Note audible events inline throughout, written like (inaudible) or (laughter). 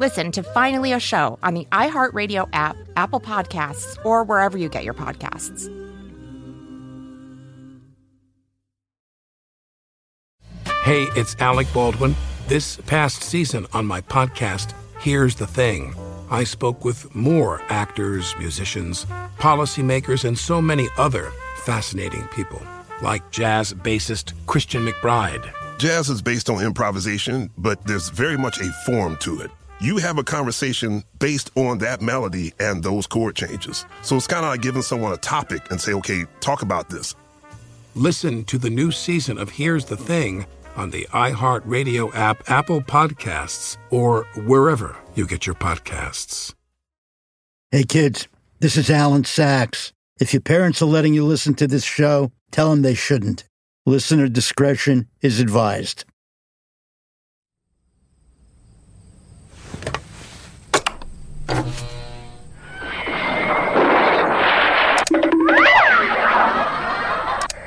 Listen to Finally a Show on the iHeartRadio app, Apple Podcasts, or wherever you get your podcasts. Hey, it's Alec Baldwin. This past season on my podcast, Here's the Thing, I spoke with more actors, musicians, policymakers, and so many other fascinating people, like jazz bassist Christian McBride. Jazz is based on improvisation, but there's very much a form to it. You have a conversation based on that melody and those chord changes. So it's kind of like giving someone a topic and say, okay, talk about this. Listen to the new season of Here's the Thing on the iHeartRadio app, Apple Podcasts, or wherever you get your podcasts. Hey kids, this is Alan Sacks. If your parents are letting you listen to this show, tell them they shouldn't. Listener discretion is advised.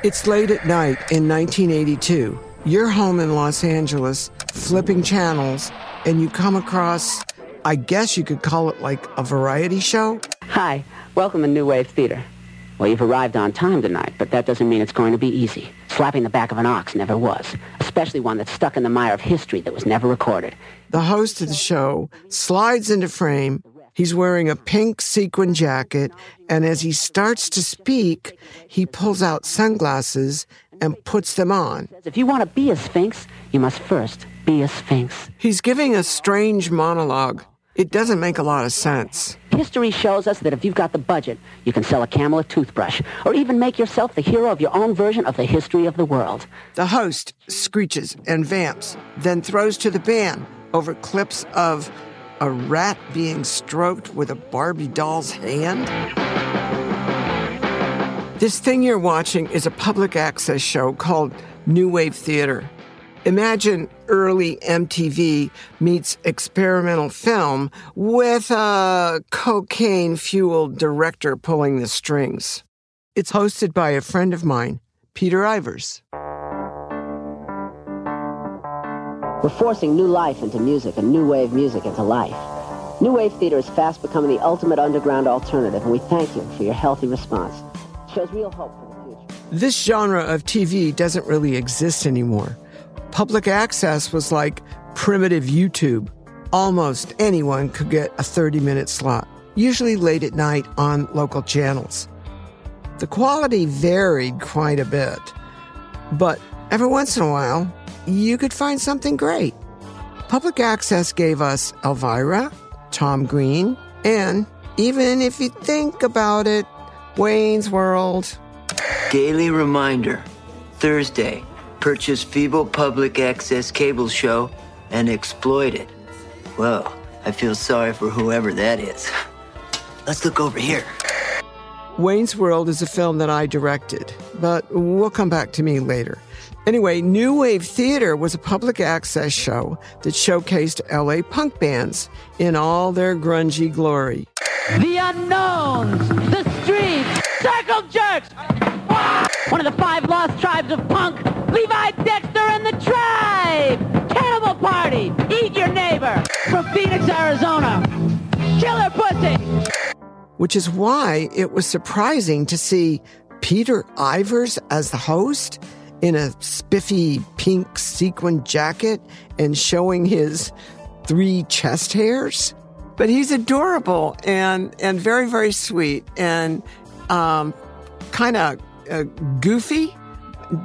It's late at night in 1982. You're home in Los Angeles, flipping channels, and you come across, I guess you could call it like a variety show? Hi, welcome to New Wave Theater. Well, you've arrived on time tonight, but that doesn't mean it's going to be easy. Slapping the back of an ox never was, especially one that's stuck in the mire of history that was never recorded. The host of the show slides into frame. He's wearing a pink sequin jacket, and as he starts to speak, he pulls out sunglasses and puts them on. If you want to be a sphinx, you must first be a sphinx. He's giving a strange monologue. It doesn't make a lot of sense. History shows us that if you've got the budget, you can sell a camel a toothbrush, or even make yourself the hero of your own version of the history of the world. The host screeches and vamps, then throws to the band over clips of a rat being stroked with a Barbie doll's hand. This thing you're watching is a public access show called New Wave Theater. Imagine early MTV meets experimental film with a cocaine fueled director pulling the strings. It's hosted by a friend of mine, Peter Ivers. We're forcing new life into music and new wave music into life. New Wave Theater is fast becoming the ultimate underground alternative, and we thank you for your healthy response. It shows real hope for the future. This genre of TV doesn't really exist anymore. Public access was like primitive YouTube. Almost anyone could get a 30 minute slot, usually late at night on local channels. The quality varied quite a bit, but every once in a while, you could find something great. Public access gave us Elvira, Tom Green, and even if you think about it, Wayne's World. Daily reminder Thursday, purchase Feeble Public Access Cable Show and exploit it. Well, I feel sorry for whoever that is. (laughs) Let's look over here. Wayne's World is a film that I directed, but we'll come back to me later. Anyway, New Wave Theater was a public access show that showcased LA punk bands in all their grungy glory. The unknowns, the streets, circle jerks. One of the five lost tribes of punk, Levi Dexter and the Tribe. Cannibal Party, eat your neighbor. From Phoenix, Arizona, Killer Pussy. Which is why it was surprising to see Peter Ivers as the host in a spiffy pink sequin jacket and showing his three chest hairs. But he's adorable and, and very, very sweet and um, kind of uh, goofy.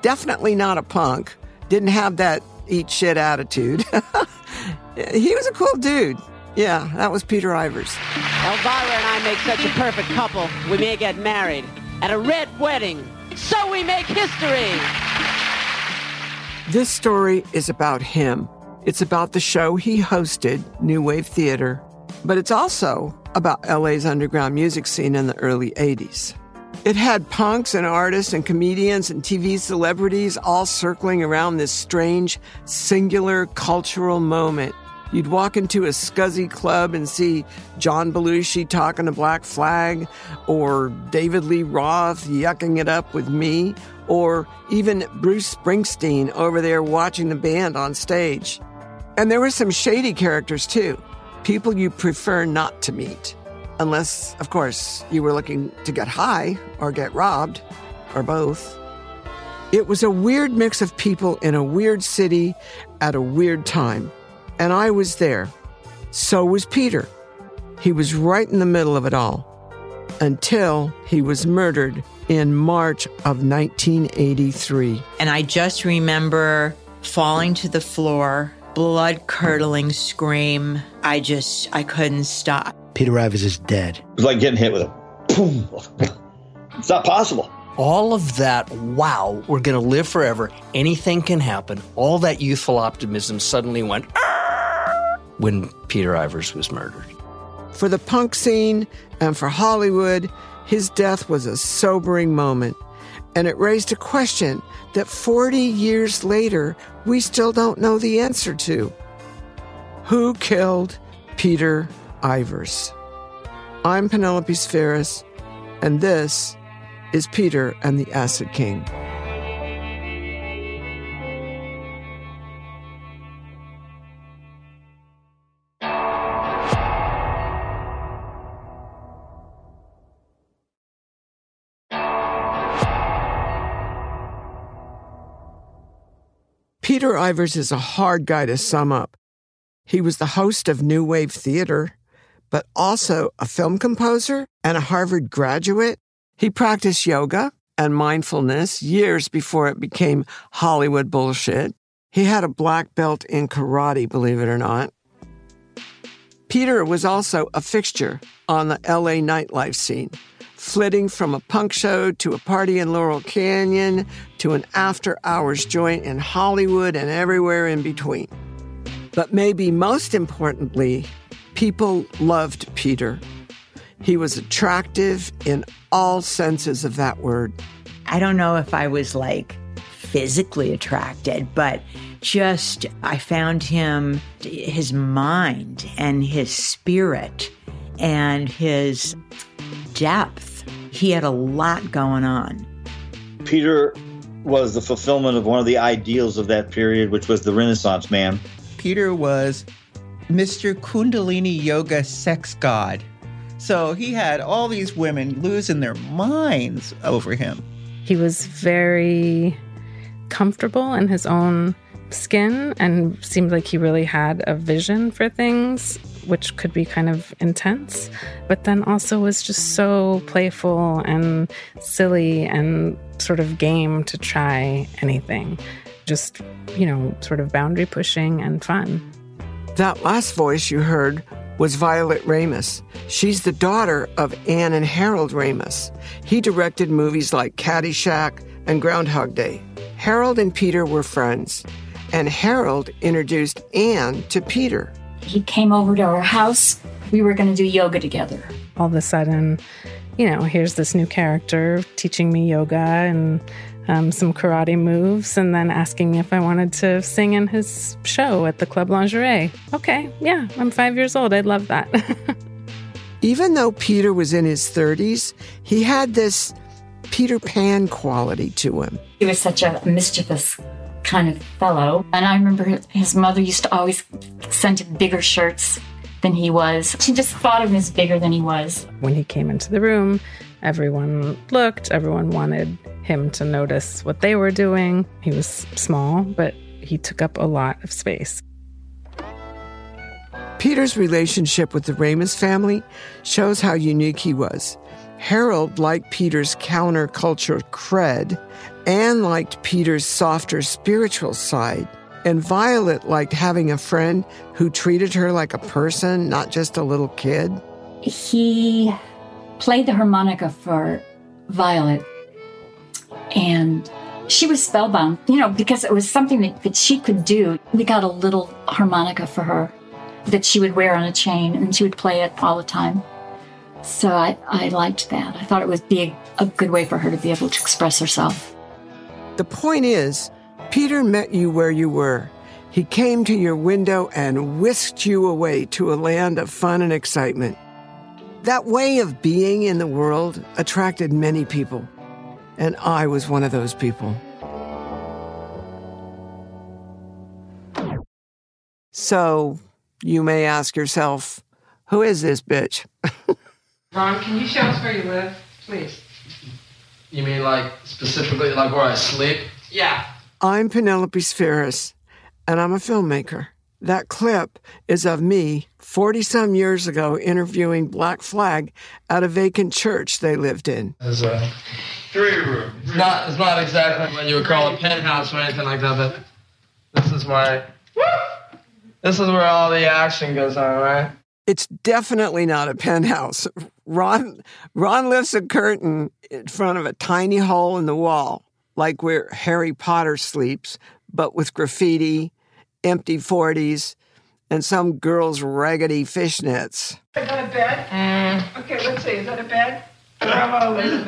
Definitely not a punk. Didn't have that eat shit attitude. (laughs) he was a cool dude. Yeah, that was Peter Ivers. Elvira and I make such a perfect couple, we may get married at a red wedding. So we make history. This story is about him. It's about the show he hosted, New Wave Theater, but it's also about LA's underground music scene in the early 80s. It had punks and artists and comedians and TV celebrities all circling around this strange, singular cultural moment. You'd walk into a scuzzy club and see John Belushi talking to Black Flag, or David Lee Roth yucking it up with me, or even Bruce Springsteen over there watching the band on stage. And there were some shady characters too, people you prefer not to meet. Unless, of course, you were looking to get high or get robbed, or both. It was a weird mix of people in a weird city at a weird time. And I was there. So was Peter. He was right in the middle of it all until he was murdered in March of 1983. And I just remember falling to the floor, blood curdling scream. I just, I couldn't stop. Peter Ivers is dead. It was like getting hit with a boom. It's not possible. All of that, wow, we're going to live forever. Anything can happen. All that youthful optimism suddenly went when Peter Ivers was murdered. For the punk scene and for Hollywood, his death was a sobering moment. And it raised a question that 40 years later, we still don't know the answer to. Who killed Peter Ivers? I'm Penelope Spheeris, and this is Peter and the Acid King. Peter Ivers is a hard guy to sum up. He was the host of New Wave Theater, but also a film composer and a Harvard graduate. He practiced yoga and mindfulness years before it became Hollywood bullshit. He had a black belt in karate, believe it or not. Peter was also a fixture on the LA nightlife scene flitting from a punk show to a party in Laurel Canyon to an after hours joint in Hollywood and everywhere in between. But maybe most importantly, people loved Peter. He was attractive in all senses of that word. I don't know if I was like physically attracted, but just I found him, his mind and his spirit and his depth. He had a lot going on. Peter was the fulfillment of one of the ideals of that period, which was the Renaissance man. Peter was Mr. Kundalini Yoga sex god. So he had all these women losing their minds over him. He was very comfortable in his own skin and seemed like he really had a vision for things, which could be kind of intense, but then also was just so playful and silly and sort of game to try anything. Just, you know, sort of boundary pushing and fun. That last voice you heard was Violet Ramis. She's the daughter of Anne and Harold Ramis. He directed movies like Caddyshack and Groundhog Day. Harold and Peter were friends, and Harold introduced Anne to Peter. He came over to our house. We were going to do yoga together. All of a sudden, you know, here's this new character teaching me yoga and um, some karate moves, and then asking me if I wanted to sing in his show at the Club Lingerie. Okay, yeah, I'm five years old. I'd love that. (laughs) Even though Peter was in his 30s, he had this Peter Pan quality to him. He was such a mischievous kind of fellow. And I remember his mother used to always send him bigger shirts than he was. She just thought of him as bigger than he was. when he came into the room, everyone looked, everyone wanted him to notice what they were doing. He was small, but he took up a lot of space. Peter's relationship with the Ramis family shows how unique he was. Harold liked Peter's counterculture cred Anne liked Peter's softer spiritual side. And Violet liked having a friend who treated her like a person, not just a little kid. He played the harmonica for Violet, and she was spellbound, you know, because it was something that, that she could do. We got a little harmonica for her that she would wear on a chain, and she would play it all the time. So I, I liked that. I thought it would be a, a good way for her to be able to express herself. The point is, Peter met you where you were. He came to your window and whisked you away to a land of fun and excitement. That way of being in the world attracted many people, and I was one of those people. So, you may ask yourself, who is this bitch? (laughs) Ron, can you show us where you live, please? You mean like specifically like where I sleep? Yeah. I'm Penelope Spheeris, and I'm a filmmaker. That clip is of me 40 some years ago interviewing Black Flag at a vacant church they lived in. It's a three room. It's not, it's not exactly what you would call a penthouse or anything like that, but this is my. This is where all the action goes on, right? It's definitely not a penthouse. Ron Ron lifts a curtain in front of a tiny hole in the wall, like where Harry Potter sleeps, but with graffiti, empty 40s, and some girl's raggedy fishnets. Is that a bed? Okay, let's see. Is that a bed? Bravo, is.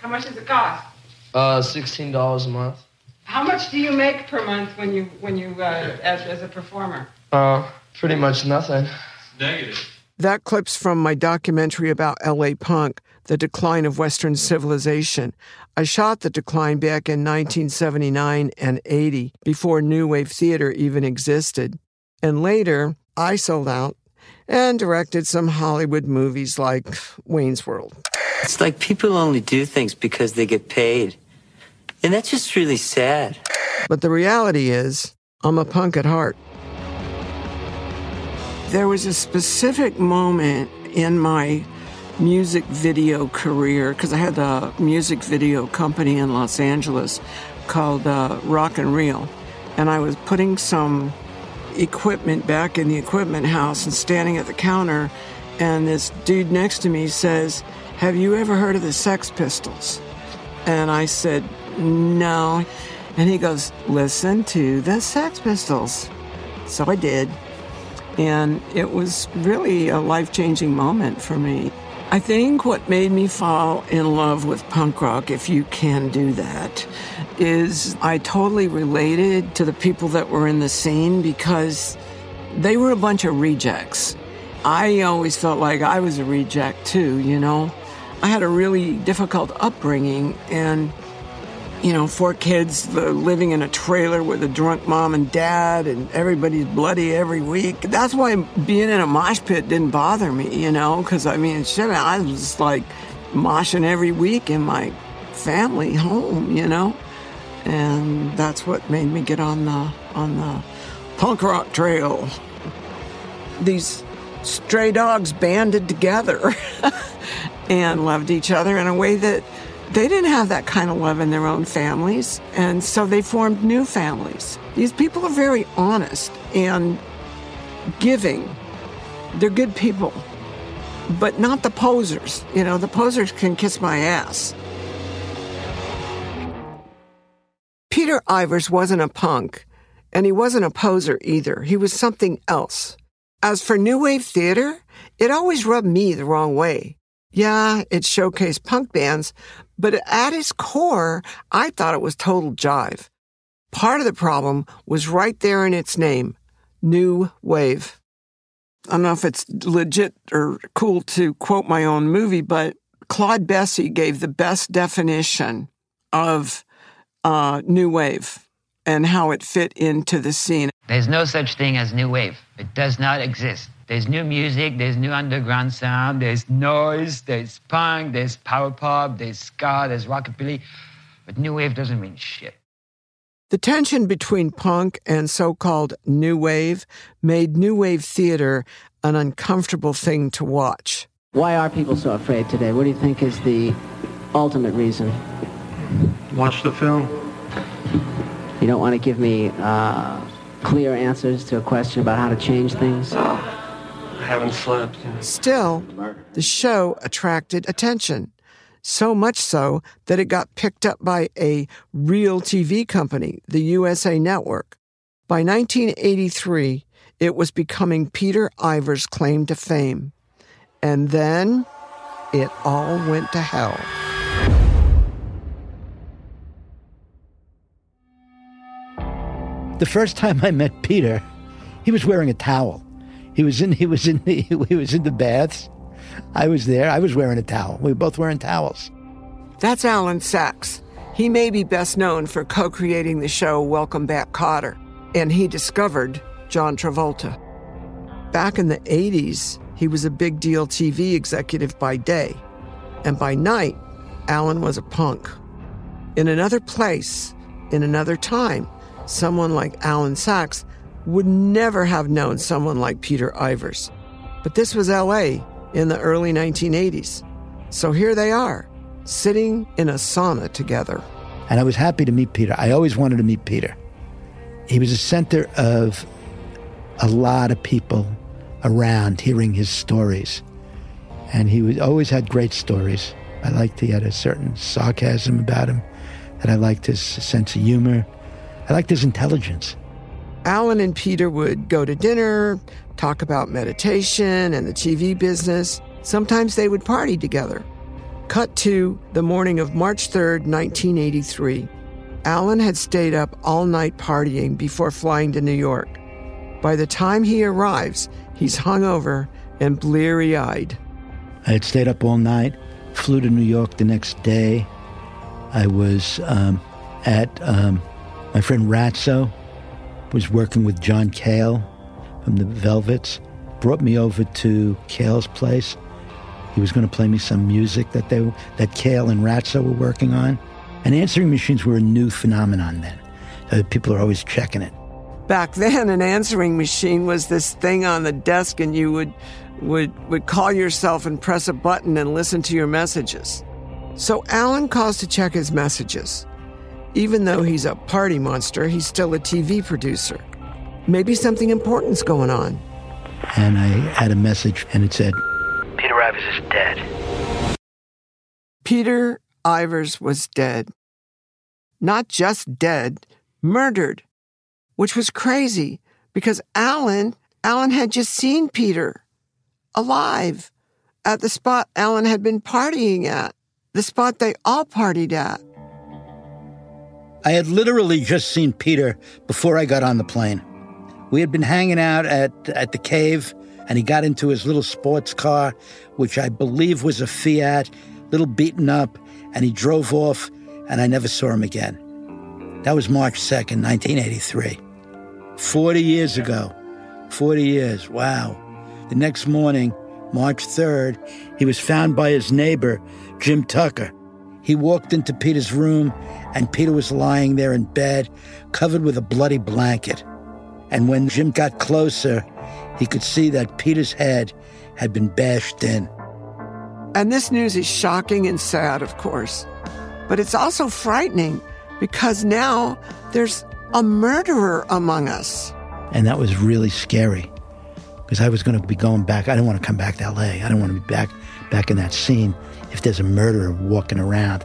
How much does it cost? Uh, sixteen dollars a month. How much do you make per month when you when you uh, as, as a performer? Uh, pretty much nothing. Negative. That clip's from my documentary about LA punk, The Decline of Western Civilization. I shot the decline back in 1979 and 80, before New Wave Theater even existed. And later, I sold out and directed some Hollywood movies like Wayne's World. It's like people only do things because they get paid. And that's just really sad. But the reality is, I'm a punk at heart. There was a specific moment in my music video career because I had a music video company in Los Angeles called uh, Rock and Reel, and I was putting some equipment back in the equipment house and standing at the counter, and this dude next to me says, "Have you ever heard of the Sex Pistols?" And I said, "No," and he goes, "Listen to the Sex Pistols." So I did. And it was really a life changing moment for me. I think what made me fall in love with punk rock, if you can do that, is I totally related to the people that were in the scene because they were a bunch of rejects. I always felt like I was a reject too, you know? I had a really difficult upbringing and you know, four kids uh, living in a trailer with a drunk mom and dad, and everybody's bloody every week. That's why being in a mosh pit didn't bother me, you know, because I mean, shit, I was like moshing every week in my family home, you know, and that's what made me get on the on the punk rock trail. These stray dogs banded together (laughs) and loved each other in a way that they didn't have that kind of love in their own families, and so they formed new families. These people are very honest and giving. They're good people, but not the posers. You know, the posers can kiss my ass. Peter Ivers wasn't a punk, and he wasn't a poser either. He was something else. As for New Wave Theater, it always rubbed me the wrong way. Yeah, it showcased punk bands, but at its core, I thought it was total jive. Part of the problem was right there in its name New Wave. I don't know if it's legit or cool to quote my own movie, but Claude Bessy gave the best definition of uh, New Wave and how it fit into the scene. There's no such thing as new wave. It does not exist. There's new music, there's new underground sound, there's noise, there's punk, there's power pop, there's ska, there's rockabilly. But new wave doesn't mean shit. The tension between punk and so called new wave made new wave theater an uncomfortable thing to watch. Why are people so afraid today? What do you think is the ultimate reason? Watch the film. You don't want to give me uh, clear answers to a question about how to change things? I haven't slept. Still, the show attracted attention. So much so that it got picked up by a real TV company, the USA Network. By 1983, it was becoming Peter Iver's claim to fame. And then it all went to hell. The first time I met Peter, he was wearing a towel. He was in he was in (laughs) he was in the baths. I was there. I was wearing a towel. We were both wearing towels. That's Alan Sacks. He may be best known for co creating the show Welcome Back Kotter, and he discovered John Travolta. Back in the 80s, he was a big deal TV executive by day, and by night, Alan was a punk. In another place, in another time, someone like Alan Sacks would never have known someone like Peter Ivers. But this was LA in the early 1980s. So here they are, sitting in a sauna together. And I was happy to meet Peter. I always wanted to meet Peter. He was a center of a lot of people around hearing his stories. And he was, always had great stories. I liked he had a certain sarcasm about him, that I liked his sense of humor. I liked his intelligence. Alan and Peter would go to dinner, talk about meditation and the TV business. Sometimes they would party together. Cut to the morning of March 3rd, 1983. Alan had stayed up all night partying before flying to New York. By the time he arrives, he's hungover and bleary eyed. I had stayed up all night, flew to New York the next day. I was um, at um, my friend Ratso, was working with John Cale from the Velvets, brought me over to Cale's place. He was going to play me some music that they that Cale and Ratso were working on. And answering machines were a new phenomenon then. Uh, people are always checking it. Back then, an answering machine was this thing on the desk, and you would would would call yourself and press a button and listen to your messages. So Alan calls to check his messages. Even though he's a party monster, he's still a TV producer. Maybe something important's going on. And I had a message, and it said, Peter Ivers is dead. Peter Ivers was dead. Not just dead, murdered, which was crazy because Alan, Alan had just seen Peter alive at the spot Alan had been partying at, the spot they all partied at. I had literally just seen Peter before I got on the plane. We had been hanging out at, at the cave, and he got into his little sports car, which I believe was a Fiat, little beaten up, and he drove off, and I never saw him again. That was March 2nd, 1983. 40 years ago. 40 years. Wow. The next morning, March 3rd, he was found by his neighbor, Jim Tucker. He walked into Peter's room, and Peter was lying there in bed, covered with a bloody blanket. And when Jim got closer, he could see that Peter's head had been bashed in. And this news is shocking and sad, of course. But it's also frightening because now there's a murderer among us. And that was really scary because I was going to be going back. I didn't want to come back to LA. I didn't want to be back back in that scene if there's a murderer walking around.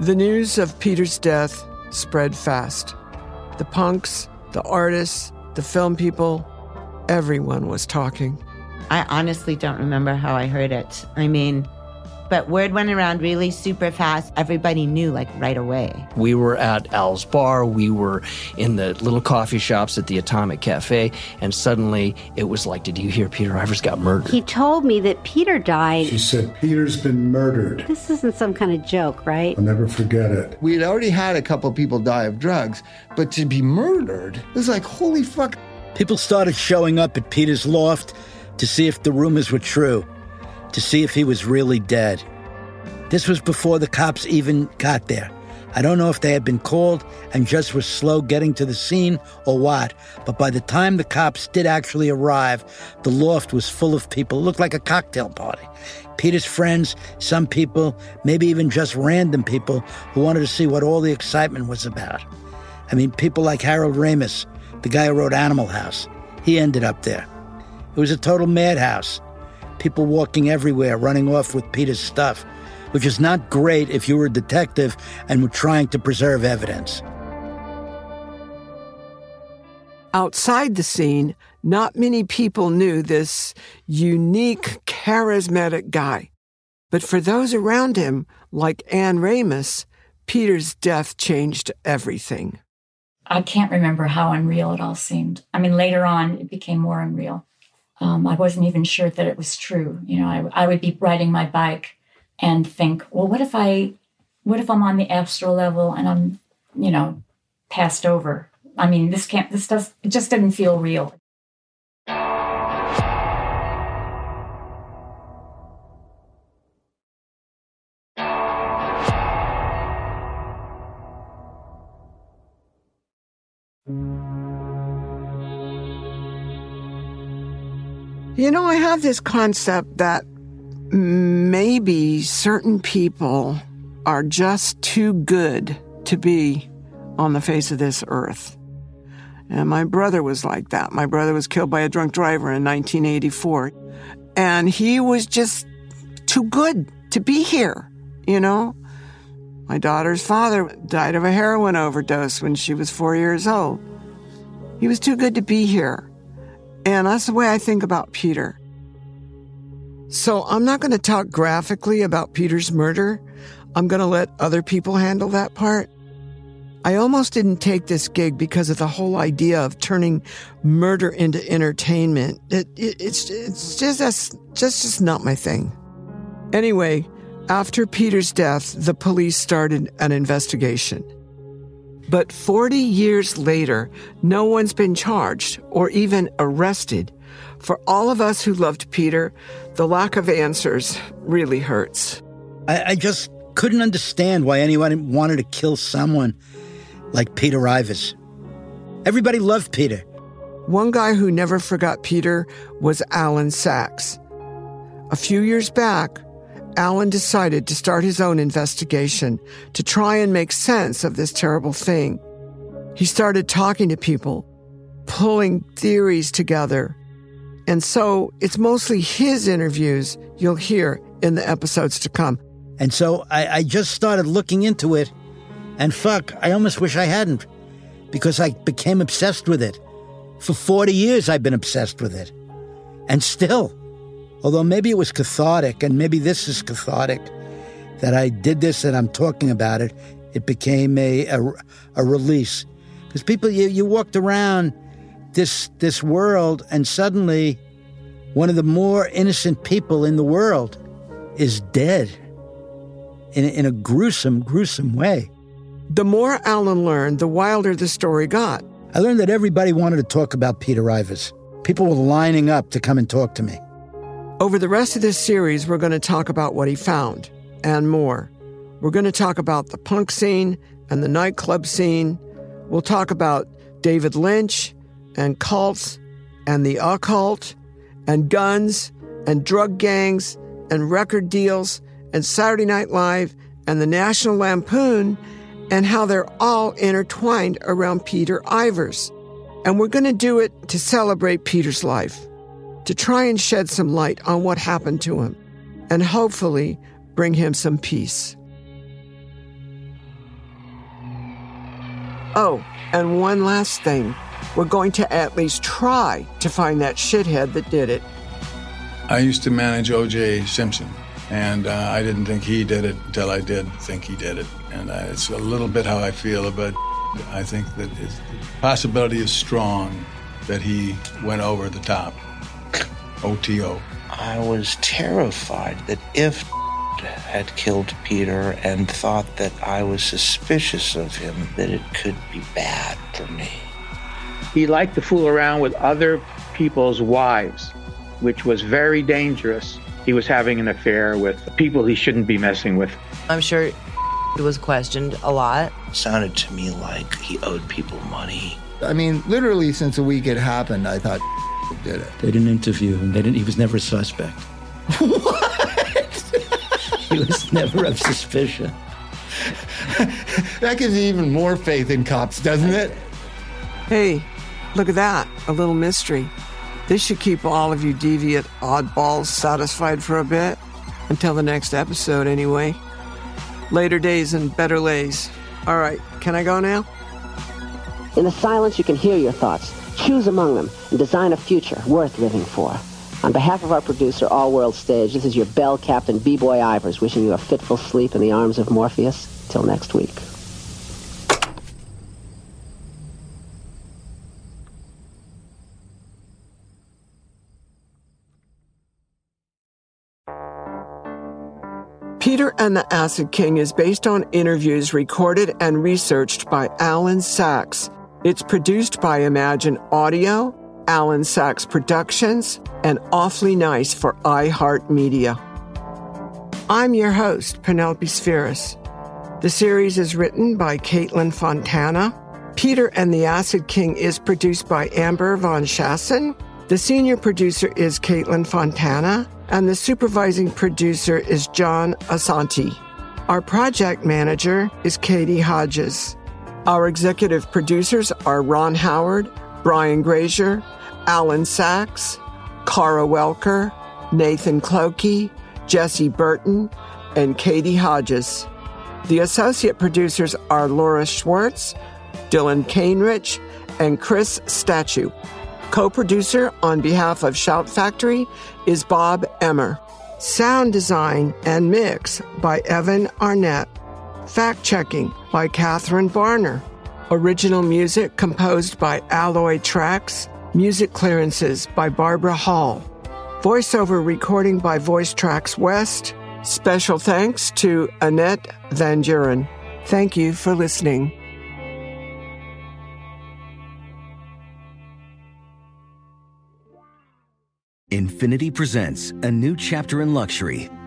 The news of Peter's death spread fast. The punks, the artists, the film people, everyone was talking. I honestly don't remember how I heard it. I mean, but word went around really super fast. Everybody knew like right away. We were at Al's bar, we were in the little coffee shops at the Atomic Cafe, and suddenly it was like, Did you hear Peter Ivers got murdered? He told me that Peter died. She said, Peter's been murdered. This isn't some kind of joke, right? I'll never forget it. We had already had a couple people die of drugs, but to be murdered, it was like, holy fuck. People started showing up at Peter's loft to see if the rumors were true, to see if he was really dead. This was before the cops even got there. I don't know if they had been called and just were slow getting to the scene or what, but by the time the cops did actually arrive, the loft was full of people. It looked like a cocktail party. Peter's friends, some people, maybe even just random people who wanted to see what all the excitement was about. I mean, people like Harold Ramis, the guy who wrote Animal House. He ended up there. It was a total madhouse. People walking everywhere, running off with Peter's stuff, which is not great if you were a detective and were trying to preserve evidence. Outside the scene, not many people knew this unique, charismatic guy. But for those around him, like Anne Ramis, Peter's death changed everything. I can't remember how unreal it all seemed. I mean, later on, it became more unreal. Um, I wasn't even sure that it was true. You know, I, I would be riding my bike and think, well, what if I, what if I'm on the astral level and I'm, you know, passed over? I mean, this can't, this does, it just didn't feel real. You know, I have this concept that maybe certain people are just too good to be on the face of this earth. And my brother was like that. My brother was killed by a drunk driver in 1984. And he was just too good to be here, you know? My daughter's father died of a heroin overdose when she was four years old. He was too good to be here. And that's the way I think about Peter. So I'm not going to talk graphically about Peter's murder. I'm going to let other people handle that part. I almost didn't take this gig because of the whole idea of turning murder into entertainment. It, it, it's it's just that's just just not my thing. Anyway, after Peter's death, the police started an investigation. But 40 years later, no one's been charged or even arrested. For all of us who loved Peter, the lack of answers really hurts. I, I just couldn't understand why anyone wanted to kill someone like Peter Ivers. Everybody loved Peter. One guy who never forgot Peter was Alan Sacks. A few years back, Alan decided to start his own investigation to try and make sense of this terrible thing. He started talking to people, pulling theories together. And so it's mostly his interviews you'll hear in the episodes to come. And so I, I just started looking into it, and fuck, I almost wish I hadn't, because I became obsessed with it. For 40 years, I've been obsessed with it. And still, Although maybe it was cathartic, and maybe this is cathartic, that I did this and I'm talking about it. It became a a, a release because people you, you walked around this this world and suddenly one of the more innocent people in the world is dead in a, in a gruesome gruesome way. The more Alan learned, the wilder the story got. I learned that everybody wanted to talk about Peter Ivers. People were lining up to come and talk to me. Over the rest of this series, we're going to talk about what he found and more. We're going to talk about the punk scene and the nightclub scene. We'll talk about David Lynch and cults and the occult and guns and drug gangs and record deals and Saturday Night Live and the National Lampoon and how they're all intertwined around Peter Ivers. And we're going to do it to celebrate Peter's life to try and shed some light on what happened to him and hopefully bring him some peace. Oh, and one last thing. We're going to at least try to find that shithead that did it. I used to manage O.J. Simpson, and uh, I didn't think he did it until I did think he did it. And it's a little bit how I feel about I think that the possibility is strong that he went over the top. OTO. I was terrified that if had killed Peter and thought that I was suspicious of him, that it could be bad for me. He liked to fool around with other people's wives, which was very dangerous. He was having an affair with people he shouldn't be messing with. I'm sure was questioned a lot. Sounded to me like he owed people money. I mean, literally since the week it happened, I thought did it. They didn't interview him. They didn't. He was never a suspect. What? he was never of suspicion. that gives you even more faith in cops, doesn't it? Hey, look at that. A little mystery. This should keep all of you deviant oddballs satisfied for a bit. Until the next episode, anyway. Later days and better lays. All right, can I go now? In the silence, you can hear your thoughts, choose among them, and design a future worth living for. On behalf of our producer, All World Stage, this is your bell captain, B-Boy Ivers, wishing you a fitful sleep in the arms of Morpheus. Till next week. Peter and the Acid King is based on interviews recorded and researched by Alan Sacks. It's produced by Imagine Audio, Alan Sacks Productions, and Awfully Nice for iHeartMedia. I'm your host, Penelope Spheeris. The series is written by Caitlin Fontana. Peter and the Acid King is produced by Amber Von Schassen. The senior producer is Caitlin Fontana, and the supervising producer is John Asante. Our project manager is Katie Hodges. Our executive producers are Ron Howard, Brian Grazer, Alan Sacks, Cara Welker, Nathan Clokey, Jesse Burton, and Katie Hodges. The associate producers are Laura Schwartz, Dylan Cainrich, and Chris Statue. Co producer on behalf of Shout Factory is Bob Emmer. Sound design and mix by Evan Arnett. Fact checking by Catherine Barner. Original music composed by Alloy Tracks. Music clearances by Barbara Hall. Voiceover recording by Voice Tracks West. Special thanks to Annette Van Duren. Thank you for listening. Infiniti presents a new chapter in luxury,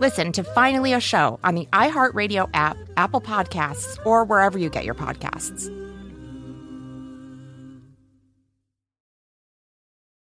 Listen to Finally a Show on the iHeartRadio app, Apple Podcasts, or wherever you get your podcasts.